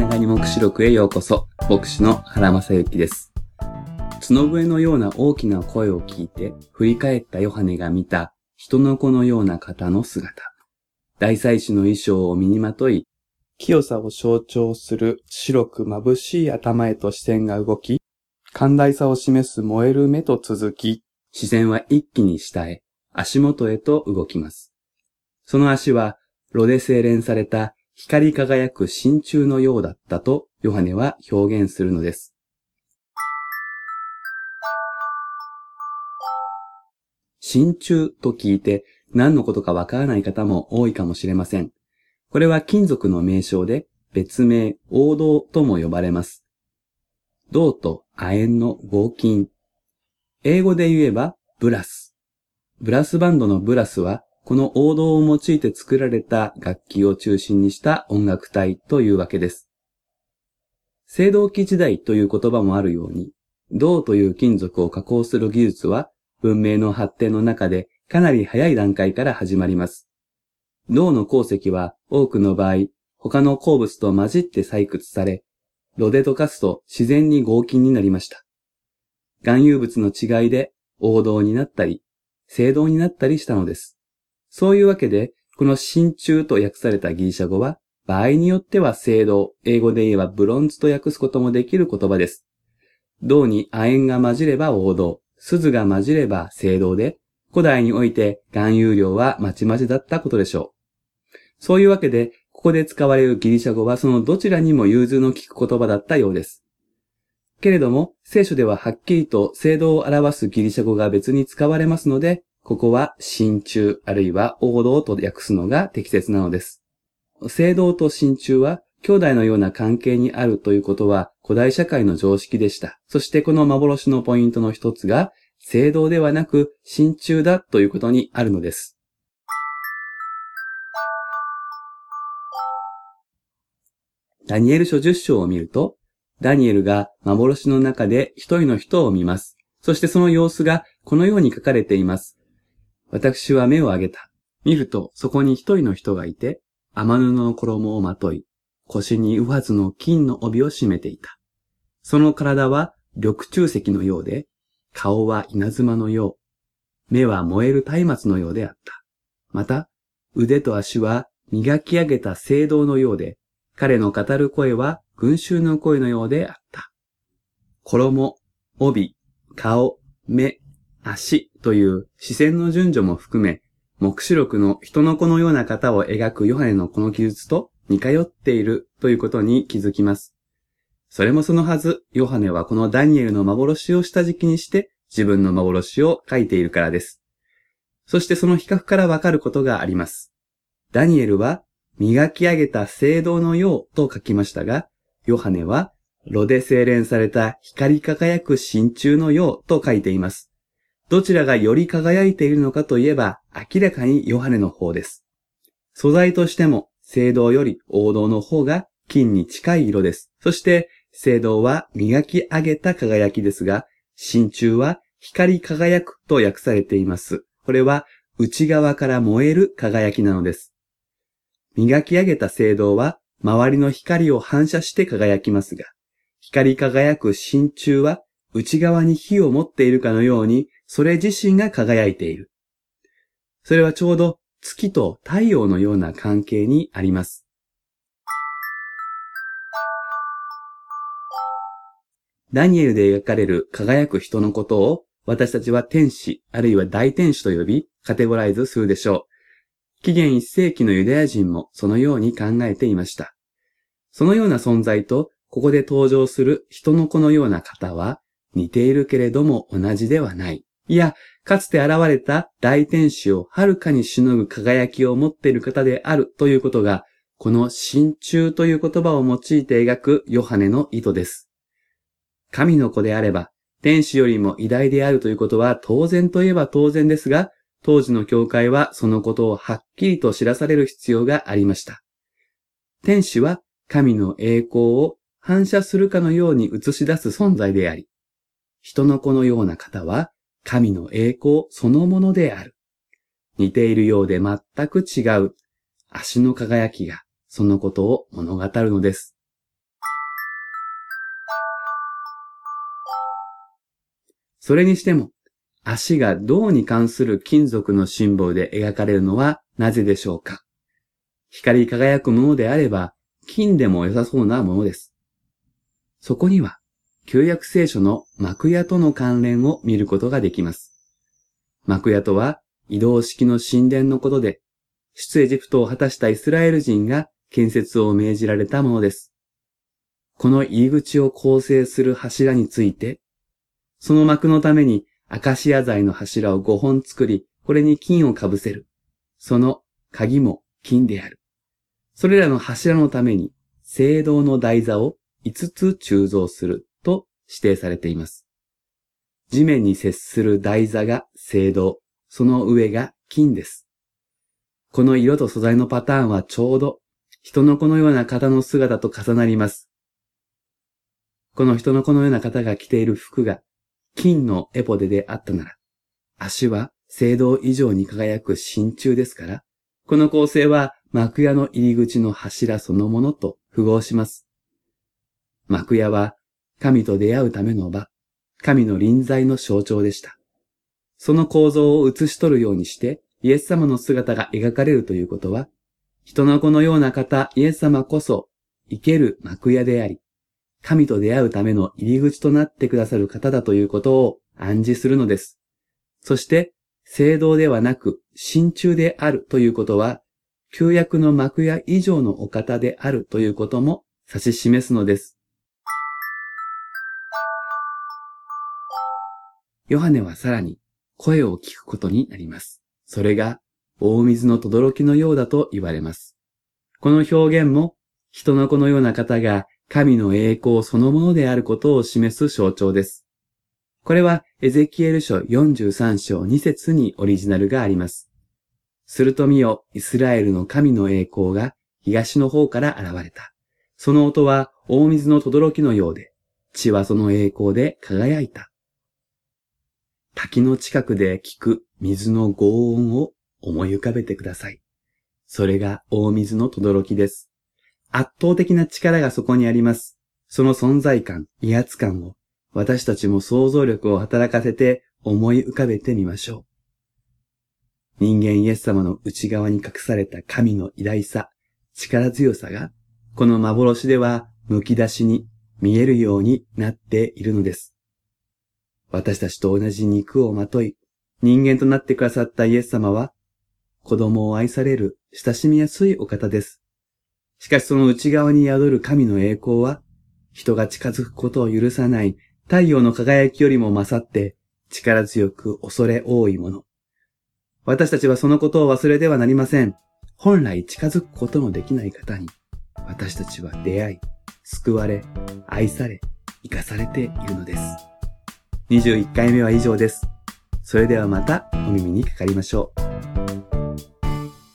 長に目視録へようこそ。牧師の原正幸です。角笛のような大きな声を聞いて、振り返ったヨハネが見た人の子のような方の姿。大祭司の衣装を身にまとい、清さを象徴する白く眩しい頭へと視線が動き、寛大さを示す燃える目と続き、視線は一気に下へ、足元へと動きます。その足は、炉で精錬された光り輝く真鍮のようだったとヨハネは表現するのです。真鍮と聞いて何のことかわからない方も多いかもしれません。これは金属の名称で別名王道とも呼ばれます。銅と亜鉛の合金。英語で言えばブラス。ブラスバンドのブラスはこの王道を用いて作られた楽器を中心にした音楽体というわけです。青銅器時代という言葉もあるように、銅という金属を加工する技術は文明の発展の中でかなり早い段階から始まります。銅の鉱石は多くの場合、他の鉱物と混じって採掘され、炉で溶かすと自然に合金になりました。含有物の違いで王道になったり、青銅になったりしたのです。そういうわけで、この真鍮と訳されたギリシャ語は、場合によっては青銅、英語で言えばブロンズと訳すこともできる言葉です。銅に亜鉛が混じれば王道、鈴が混じれば青銅で、古代において含有量はまちまちだったことでしょう。そういうわけで、ここで使われるギリシャ語はそのどちらにも融通の利く言葉だったようです。けれども、聖書でははっきりと聖堂を表すギリシャ語が別に使われますので、ここは真鍮あるいは王道と訳すのが適切なのです。聖堂と真鍮は兄弟のような関係にあるということは古代社会の常識でした。そしてこの幻のポイントの一つが、聖堂ではなく真鍮だということにあるのです。ダニエル書10章を見ると、ダニエルが幻の中で一人の人を見ます。そしてその様子がこのように書かれています。私は目を上げた。見ると、そこに一人の人がいて、天布の衣をまとい、腰に上ずの金の帯を締めていた。その体は緑中石のようで、顔は稲妻のよう、目は燃える松明のようであった。また、腕と足は磨き上げた聖堂のようで、彼の語る声は群衆の声のようであった。衣、帯、顔、目、足という視線の順序も含め、目視録の人の子のような方を描くヨハネのこの記述と似通っているということに気づきます。それもそのはず、ヨハネはこのダニエルの幻を下敷きにして自分の幻を書いているからです。そしてその比較からわかることがあります。ダニエルは磨き上げた聖堂のようと書きましたが、ヨハネは炉で精錬された光り輝く真鍮のようと書いています。どちらがより輝いているのかといえば、明らかにヨハネの方です。素材としても、青銅より王道の方が金に近い色です。そして、青銅は磨き上げた輝きですが、真鍮は光り輝くと訳されています。これは内側から燃える輝きなのです。磨き上げた青銅は周りの光を反射して輝きますが、光り輝く真鍮は内側に火を持っているかのようにそれ自身が輝いている。それはちょうど月と太陽のような関係にあります。ダニエルで描かれる輝く人のことを私たちは天使あるいは大天使と呼びカテゴライズするでしょう。紀元一世紀のユダヤ人もそのように考えていました。そのような存在とここで登場する人の子のような方は似ているけれども同じではない。いや、かつて現れた大天使をはるかにしのぐ輝きを持っている方であるということが、この真鍮という言葉を用いて描くヨハネの意図です。神の子であれば、天使よりも偉大であるということは当然といえば当然ですが、当時の教会はそのことをはっきりと知らされる必要がありました。天使は神の栄光を反射するかのように映し出す存在であり、人の子のような方は神の栄光そのものである。似ているようで全く違う足の輝きがそのことを物語るのです。それにしても、足が銅に関する金属のシンボルで描かれるのはなぜでしょうか？光り輝くものであれば、金でも良さそうなものです。そこには、旧約聖書の幕屋との関連を見ることができます。幕屋とは移動式の神殿のことで、出エジプトを果たしたイスラエル人が建設を命じられたものです。この入り口を構成する柱について、その幕のためにアカシア材の柱を5本作り、これに金をかぶせる。その鍵も金である。それらの柱のために、聖堂の台座を5つ鋳造する指定されています。地面に接する台座が聖堂、その上が金です。この色と素材のパターンはちょうど人の子のような方の姿と重なります。この人の子のような方が着ている服が金のエポデであったなら、足は聖堂以上に輝く真鍮ですから、この構成は幕屋の入り口の柱そのものと符合します。幕屋は神と出会うための場、神の臨在の象徴でした。その構造を映し取るようにしてイエス様の姿が描かれるということは、人の子のような方、イエス様こそ生ける幕屋であり、神と出会うための入り口となってくださる方だということを暗示するのです。そして、聖堂ではなく、真鍮であるということは、旧約の幕屋以上のお方であるということも指し示すのです。ヨハネはさらに声を聞くことになります。それが大水の轟のようだと言われます。この表現も人の子のような方が神の栄光そのものであることを示す象徴です。これはエゼキエル書43章2節にオリジナルがあります。すると見よ、イスラエルの神の栄光が東の方から現れた。その音は大水の轟のようで、地はその栄光で輝いた。滝の近くで聞く水の轟音を思い浮かべてください。それが大水の轟です。圧倒的な力がそこにあります。その存在感、威圧感を私たちも想像力を働かせて思い浮かべてみましょう。人間イエス様の内側に隠された神の偉大さ、力強さが、この幻では剥き出しに見えるようになっているのです。私たちと同じ肉をまとい、人間となってくださったイエス様は、子供を愛される親しみやすいお方です。しかしその内側に宿る神の栄光は、人が近づくことを許さない太陽の輝きよりも勝って力強く恐れ多いもの。私たちはそのことを忘れてはなりません。本来近づくことのできない方に、私たちは出会い、救われ、愛され、生かされているのです。21回目は以上です。それではまたお耳にかかりましょう。